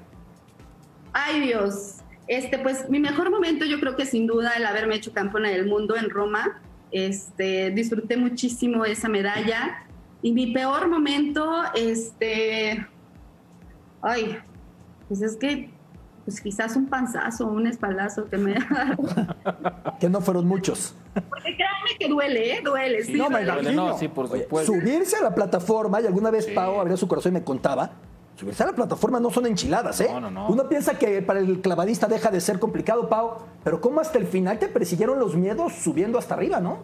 Ay, Dios. Este, pues mi mejor momento yo creo que sin duda el haberme hecho campeona del mundo en Roma. Este, disfruté muchísimo esa medalla. Y mi peor momento, este, ay, pues es que, pues quizás un panzazo, un espaldazo que me Que no fueron muchos. Porque créanme que duele, ¿eh? Duele, sí. No, me duele. imagino. No, sí, por supuesto. Subirse a la plataforma, y alguna vez Pau abrió su corazón y me contaba, subirse a la plataforma no son enchiladas, ¿eh? No, no, no. Uno piensa que para el clavadista deja de ser complicado, Pau, pero ¿cómo hasta el final te persiguieron los miedos subiendo hasta arriba, no?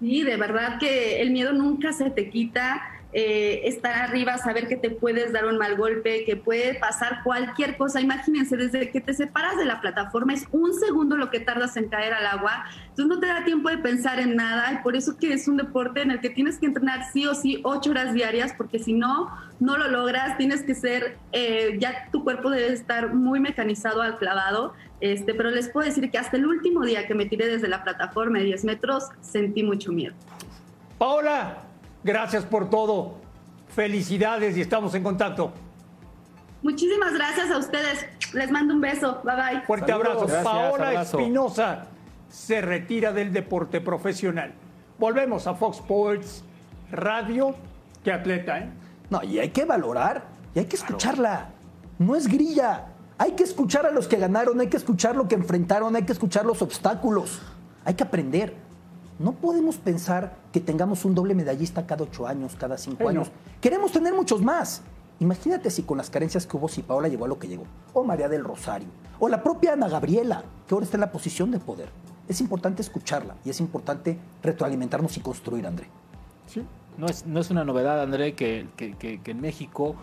Sí, de verdad que el miedo nunca se te quita. Eh, estar arriba, saber que te puedes dar un mal golpe, que puede pasar cualquier cosa. Imagínense, desde que te separas de la plataforma es un segundo lo que tardas en caer al agua. Entonces no te da tiempo de pensar en nada y por eso que es un deporte en el que tienes que entrenar sí o sí ocho horas diarias porque si no, no lo logras. Tienes que ser, eh, ya tu cuerpo debe estar muy mecanizado al clavado. Este, pero les puedo decir que hasta el último día que me tiré desde la plataforma de 10 metros sentí mucho miedo. Paola, gracias por todo. Felicidades y estamos en contacto. Muchísimas gracias a ustedes. Les mando un beso. Bye bye. Fuerte abrazo. Gracias, Paola abrazo. Espinosa se retira del deporte profesional. Volvemos a Fox Sports Radio. Qué atleta, ¿eh? No, y hay que valorar, y hay que escucharla. No es grilla. Hay que escuchar a los que ganaron, hay que escuchar lo que enfrentaron, hay que escuchar los obstáculos. Hay que aprender. No podemos pensar que tengamos un doble medallista cada ocho años, cada cinco Ay, no. años. Queremos tener muchos más. Imagínate si con las carencias que hubo, si Paola llegó a lo que llegó, o María del Rosario, o la propia Ana Gabriela, que ahora está en la posición de poder. Es importante escucharla y es importante retroalimentarnos y construir, André. No es, no es una novedad, André, que, que- que- que en México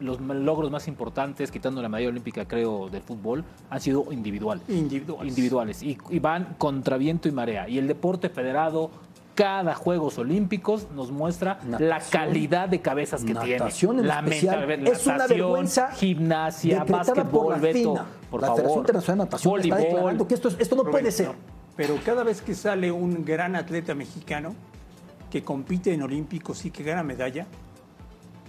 los logros más importantes, quitando la medalla olímpica, creo, del fútbol, han sido individuales. Individuales. Individuales. Y, y van contra viento y marea. Y el deporte federado, cada Juegos Olímpicos, nos muestra la calidad de cabezas que Natación tienen. en La especial. menta- Es una vergüenza Gimnasia, decretada por básquetbol, la Beto. FINA. Por la favor. Federación Internacional de Natación está Voleibol. declarando que esto, es- esto no Rubén, puede ser. no. Pero cada vez que sale un gran atleta mexicano que compite en Olímpicos y que gana medalla,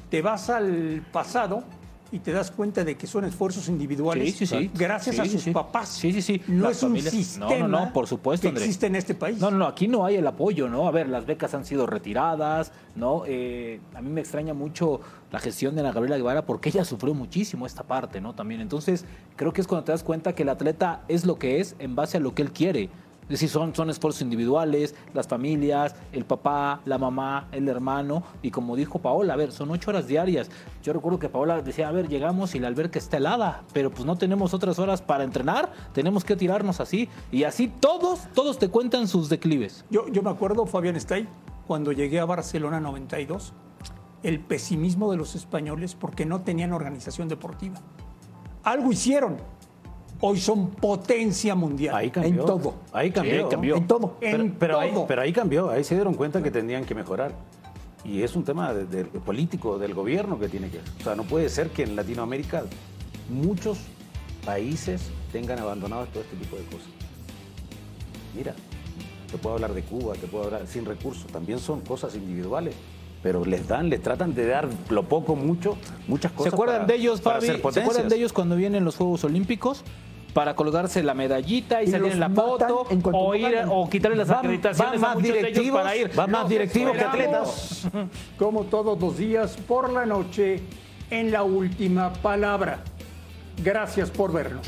te vas al pasado y te das cuenta de que son esfuerzos individuales Sí, sí, sí. gracias a sus papás. Sí, sí, sí. No Las es un familias- sistema No, no, no, por supuesto, que André. existe en este país. No, no, no, aquí no hay el apoyo, ¿no? A ver, las becas han sido retiradas, ¿no? Eh, a mí me extraña mucho la gestión de Ana Gabriela Guevara porque ella sufrió muchísimo esta parte, ¿no? También. Entonces, creo que es cuando te das cuenta que el atleta es lo que es en base a lo que él quiere. Es decir, son, son esfuerzos individuales, las familias, el papá, la mamá, el hermano. Y como dijo Paola, a ver, son ocho horas diarias. Yo recuerdo que Paola decía, a ver, llegamos y la alberca está helada, pero pues no tenemos otras horas para entrenar, tenemos que tirarnos así. Y así todos, todos te cuentan sus declives. Yo, yo me acuerdo, Fabián Stay, cuando llegué a Barcelona 92, el pesimismo de los españoles porque no tenían organización deportiva. Algo hicieron. Hoy son potencia mundial. Ahí cambió. En todo. Ahí cambió. Sí, cambió. En todo. Pero, En pero ahí, todo. pero ahí cambió, ahí se dieron cuenta que tenían que mejorar. Y es un tema de- de- político, del gobierno que tiene que... O sea, no puede ser que en Latinoamérica muchos países tengan abandonado todo este tipo de cosas. Mira, te puedo hablar de Cuba, te puedo hablar sin recursos, también son cosas individuales. Pero les dan, les tratan de dar lo poco, mucho, muchas ¿Se cosas. acuerdan para- de ellos, Fabi? ¿Se acuerdan de ellos cuando vienen los Juegos Olímpicos? Para colgarse la medallita y, Y salir en la foto en o ir o quitarle las Van- acreditaciones van a más muchos de ellos directivos, para ir. van más Los directivos que atletas. Como todos los días por la noche en la última palabra. Gracias por vernos.